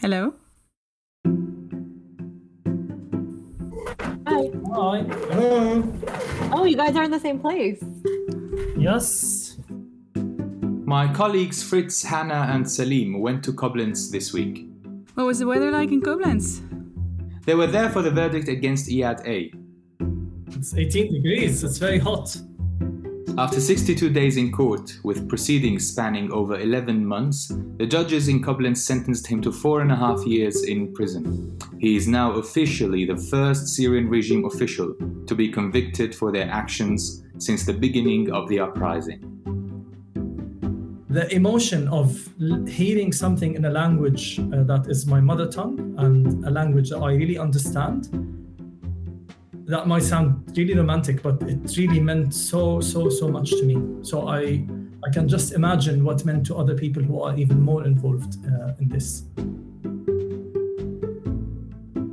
Hello. Hi. Hi. Hello. Oh, you guys are in the same place. Yes. My colleagues Fritz, Hannah, and Salim went to Koblenz this week. What was the weather like in Koblenz? They were there for the verdict against Iyad A. It's 18 degrees. It's very hot. After 62 days in court, with proceedings spanning over 11 months, the judges in Koblenz sentenced him to four and a half years in prison. He is now officially the first Syrian regime official to be convicted for their actions since the beginning of the uprising. The emotion of hearing something in a language uh, that is my mother tongue and a language that I really understand. That might sound really romantic, but it really meant so, so, so much to me. So I, I can just imagine what meant to other people who are even more involved uh, in this.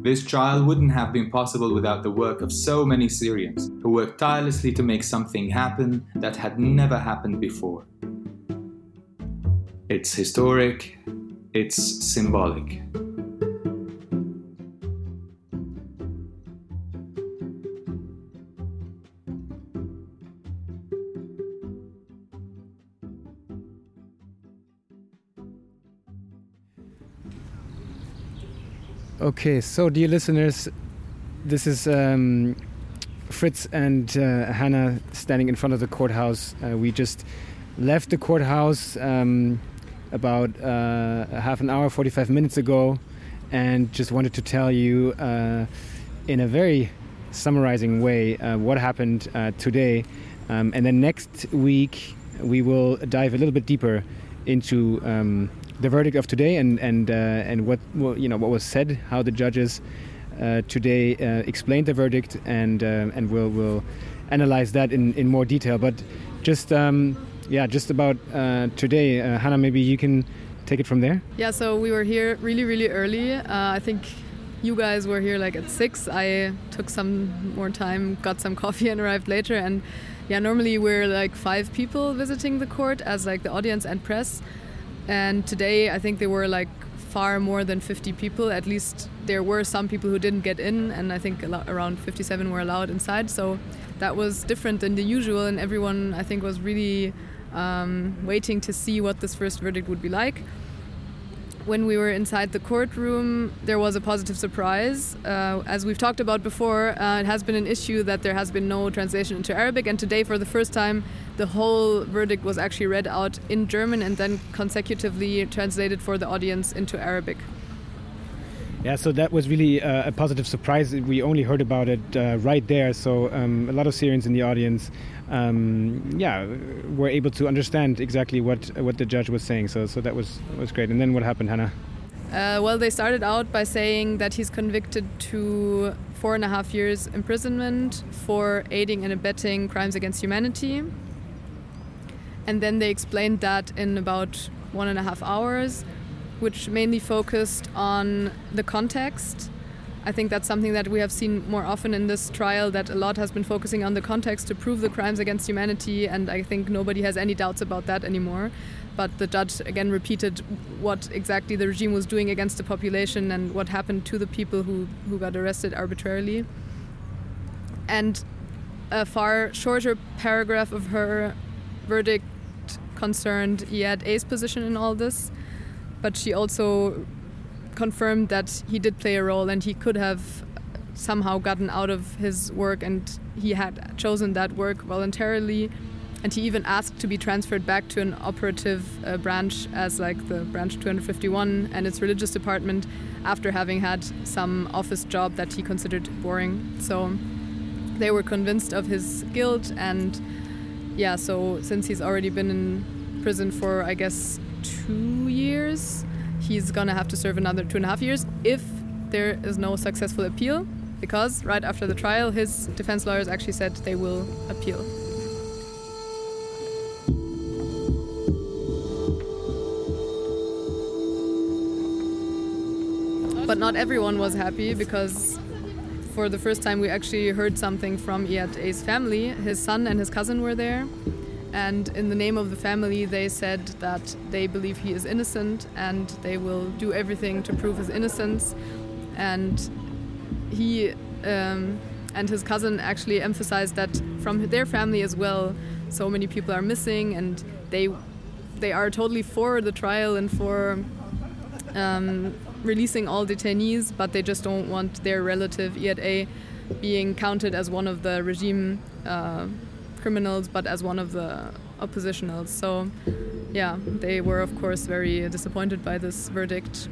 This trial wouldn't have been possible without the work of so many Syrians who worked tirelessly to make something happen that had never happened before. It's historic, it's symbolic. Okay, so dear listeners, this is um, Fritz and uh, Hannah standing in front of the courthouse. Uh, we just left the courthouse um, about uh, half an hour, 45 minutes ago, and just wanted to tell you uh, in a very summarizing way uh, what happened uh, today. Um, and then next week, we will dive a little bit deeper into um, the verdict of today and and uh, and what you know what was said, how the judges uh, today uh, explained the verdict, and uh, and we'll we'll analyze that in, in more detail. But just um, yeah, just about uh, today, Hannah, maybe you can take it from there. Yeah, so we were here really, really early. I think you guys were here like at six. I took some more time, got some coffee, and arrived later. And yeah, normally we're like five people visiting the court as like the audience and press. And today I think there were like far more than 50 people. At least there were some people who didn't get in, and I think around 57 were allowed inside. So that was different than the usual, and everyone I think was really um, waiting to see what this first verdict would be like. When we were inside the courtroom, there was a positive surprise. Uh, as we've talked about before, uh, it has been an issue that there has been no translation into Arabic, and today, for the first time, the whole verdict was actually read out in German and then consecutively translated for the audience into Arabic. Yeah, so that was really uh, a positive surprise. We only heard about it uh, right there. So um, a lot of Syrians in the audience, um, yeah, were able to understand exactly what what the judge was saying. So so that was was great. And then what happened, Hannah? Uh, well, they started out by saying that he's convicted to four and a half years imprisonment for aiding and abetting crimes against humanity. And then they explained that in about one and a half hours, which mainly focused on the context. I think that's something that we have seen more often in this trial that a lot has been focusing on the context to prove the crimes against humanity, and I think nobody has any doubts about that anymore. But the judge again repeated what exactly the regime was doing against the population and what happened to the people who, who got arrested arbitrarily. And a far shorter paragraph of her verdict concerned Iyad A's position in all this, but she also confirmed that he did play a role and he could have somehow gotten out of his work and he had chosen that work voluntarily. And he even asked to be transferred back to an operative uh, branch as like the branch 251 and its religious department after having had some office job that he considered boring. So they were convinced of his guilt and yeah so since he's already been in prison for i guess two years he's gonna have to serve another two and a half years if there is no successful appeal because right after the trial his defense lawyers actually said they will appeal but not everyone was happy because for the first time we actually heard something from Iyad A's family. His son and his cousin were there, And in the name of the family, they said that they believe he is innocent and they will do everything to prove his innocence. And he um, and his cousin actually emphasized that from their family as well, so many people are missing, and they they are totally for the trial and for um, releasing all detainees, but they just don't want their relative Iyad being counted as one of the regime uh, criminals, but as one of the oppositionals. So, yeah, they were of course very disappointed by this verdict,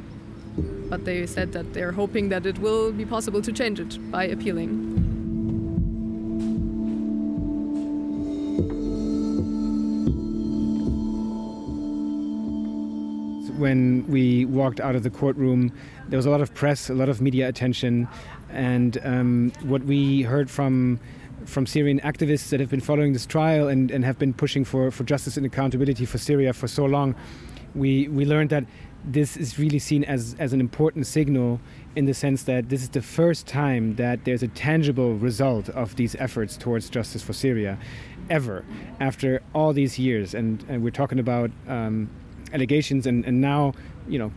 but they said that they're hoping that it will be possible to change it by appealing. when we walked out of the courtroom, there was a lot of press, a lot of media attention, and um, what we heard from from Syrian activists that have been following this trial and, and have been pushing for, for justice and accountability for Syria for so long, we, we learned that this is really seen as, as an important signal in the sense that this is the first time that there's a tangible result of these efforts towards justice for Syria ever after all these years. And, and we're talking about um, allegations and, and now, you know,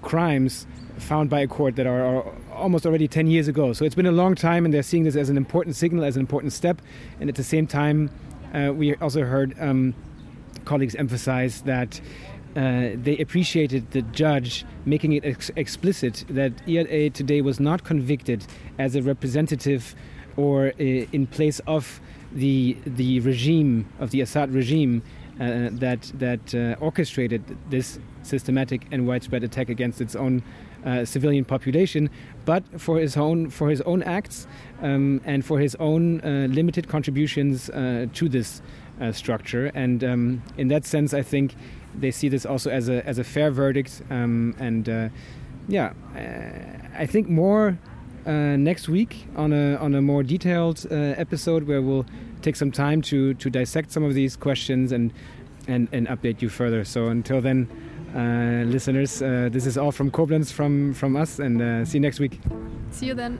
crimes found by a court that are, are, almost already 10 years ago. So it's been a long time, and they're seeing this as an important signal, as an important step. And at the same time, uh, we also heard um, colleagues emphasize that uh, they appreciated the judge making it ex- explicit that Iyad today was not convicted as a representative or uh, in place of the the regime of the Assad regime uh, that that uh, orchestrated this systematic and widespread attack against its own uh, civilian population, but for his own for his own acts um, and for his own uh, limited contributions uh, to this uh, structure. And um, in that sense, I think they see this also as a as a fair verdict. Um, and yeah, I think more next week on a on a more detailed episode where we'll take some time to to dissect some of these questions and and, and update you further. So until then. Uh, listeners. Uh, this is all from Koblenz from, from us, and uh, see you next week. See you then.